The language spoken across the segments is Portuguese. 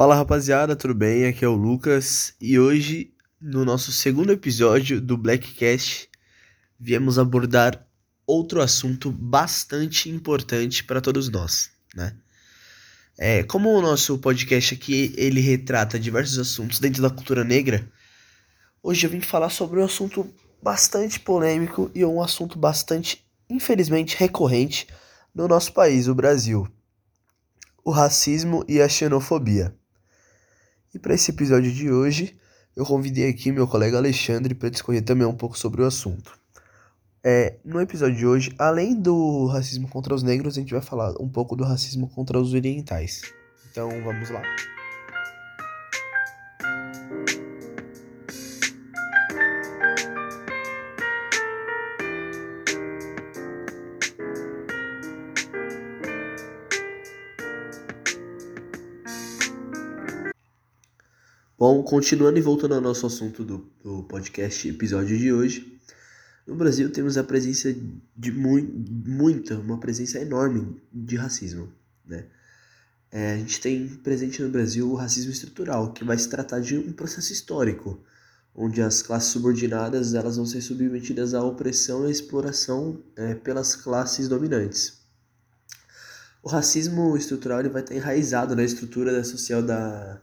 Fala rapaziada, tudo bem? Aqui é o Lucas e hoje, no nosso segundo episódio do Blackcast, viemos abordar outro assunto bastante importante para todos nós, né? É, como o nosso podcast aqui ele retrata diversos assuntos dentro da cultura negra, hoje eu vim falar sobre um assunto bastante polêmico e um assunto bastante, infelizmente, recorrente no nosso país, o Brasil: o racismo e a xenofobia. E para esse episódio de hoje, eu convidei aqui meu colega Alexandre para discorrer também um pouco sobre o assunto. É, no episódio de hoje, além do racismo contra os negros, a gente vai falar um pouco do racismo contra os orientais. Então vamos lá. Bom, continuando e voltando ao nosso assunto do, do podcast episódio de hoje, no Brasil temos a presença de mu muita, uma presença enorme de racismo, né? É, a gente tem presente no Brasil o racismo estrutural, que vai se tratar de um processo histórico, onde as classes subordinadas elas vão ser submetidas à opressão e exploração é, pelas classes dominantes. O racismo estrutural ele vai estar enraizado na estrutura social da,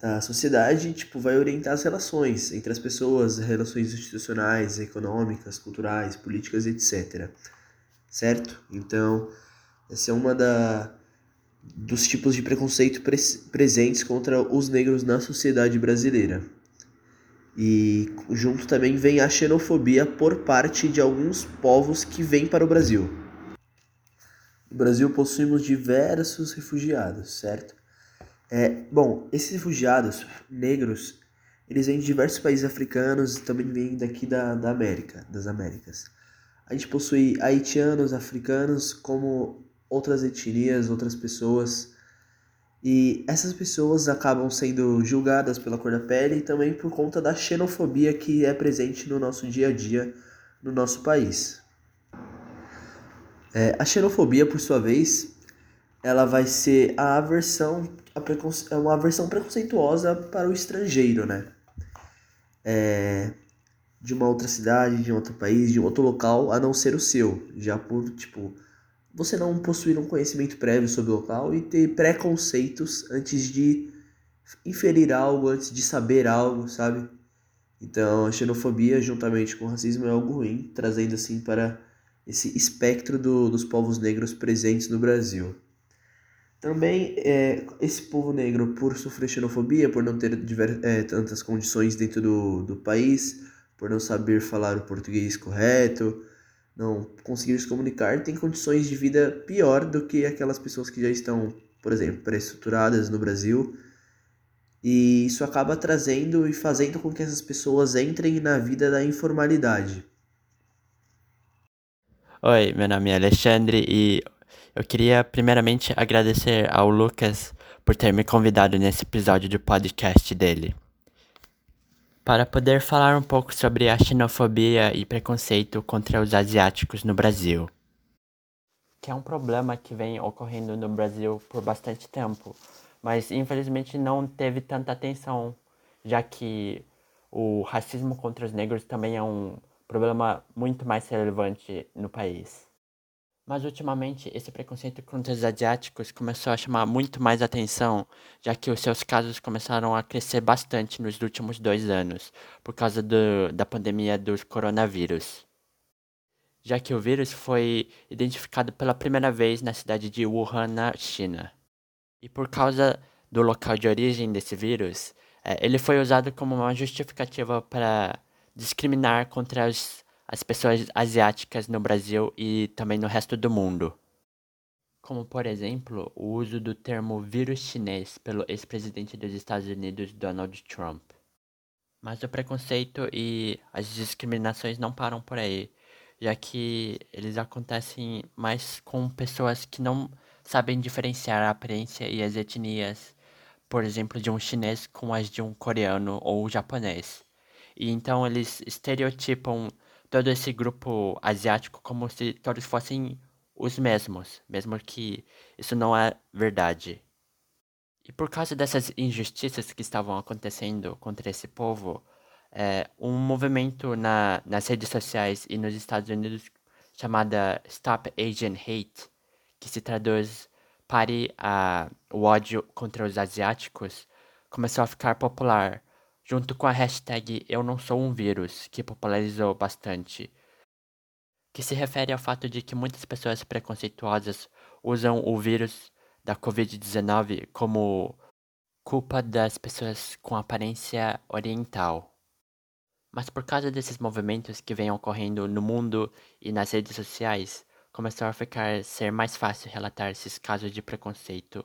da sociedade, tipo, vai orientar as relações entre as pessoas, relações institucionais, econômicas, culturais, políticas, etc. Certo? Então, essa é uma da dos tipos de preconceito presentes contra os negros na sociedade brasileira. E junto também vem a xenofobia por parte de alguns povos que vêm para o Brasil. No Brasil possuímos diversos refugiados, certo? É, bom, esses refugiados negros, eles vêm de diversos países africanos e também vêm daqui da, da América, das Américas. A gente possui haitianos, africanos, como outras etnias, outras pessoas. E essas pessoas acabam sendo julgadas pela cor da pele e também por conta da xenofobia que é presente no nosso dia a dia no nosso país. É, a xenofobia, por sua vez, ela vai ser a aversão, a é uma aversão preconceituosa para o estrangeiro, né? É, de uma outra cidade, de um outro país, de outro local, a não ser o seu. Já por, tipo, você não possuir um conhecimento prévio sobre o local e ter preconceitos antes de inferir algo, antes de saber algo, sabe? Então, a xenofobia, juntamente com o racismo, é algo ruim, trazendo assim para esse espectro do, dos povos negros presentes no Brasil. Também é, esse povo negro, por sofrer xenofobia, por não ter diver, é, tantas condições dentro do, do país, por não saber falar o português correto, não conseguir se comunicar, tem condições de vida pior do que aquelas pessoas que já estão, por exemplo, pré-estruturadas no Brasil. E isso acaba trazendo e fazendo com que essas pessoas entrem na vida da informalidade. Oi, meu nome é Alexandre e eu queria primeiramente agradecer ao Lucas por ter me convidado nesse episódio do podcast dele. Para poder falar um pouco sobre a xenofobia e preconceito contra os asiáticos no Brasil. Que é um problema que vem ocorrendo no Brasil por bastante tempo, mas infelizmente não teve tanta atenção, já que o racismo contra os negros também é um problema muito mais relevante no país. Mas ultimamente esse preconceito contra os asiáticos começou a chamar muito mais atenção, já que os seus casos começaram a crescer bastante nos últimos dois anos, por causa do, da pandemia do coronavírus. Já que o vírus foi identificado pela primeira vez na cidade de Wuhan, na China. E por causa do local de origem desse vírus, é, ele foi usado como uma justificativa para discriminar contra os as pessoas asiáticas no Brasil e também no resto do mundo. Como, por exemplo, o uso do termo vírus chinês pelo ex-presidente dos Estados Unidos Donald Trump. Mas o preconceito e as discriminações não param por aí, já que eles acontecem mais com pessoas que não sabem diferenciar a aparência e as etnias, por exemplo, de um chinês com as de um coreano ou japonês. E então eles estereotipam todo esse grupo asiático como se todos fossem os mesmos, mesmo que isso não é verdade. E por causa dessas injustiças que estavam acontecendo contra esse povo, é, um movimento na, nas redes sociais e nos Estados Unidos chamada Stop Asian Hate, que se traduz Pare a, o ódio contra os asiáticos, começou a ficar popular, junto com a hashtag Eu Não Sou um Vírus, que popularizou bastante, que se refere ao fato de que muitas pessoas preconceituosas usam o vírus da Covid-19 como culpa das pessoas com aparência oriental. Mas por causa desses movimentos que vêm ocorrendo no mundo e nas redes sociais, começou a ficar ser mais fácil relatar esses casos de preconceito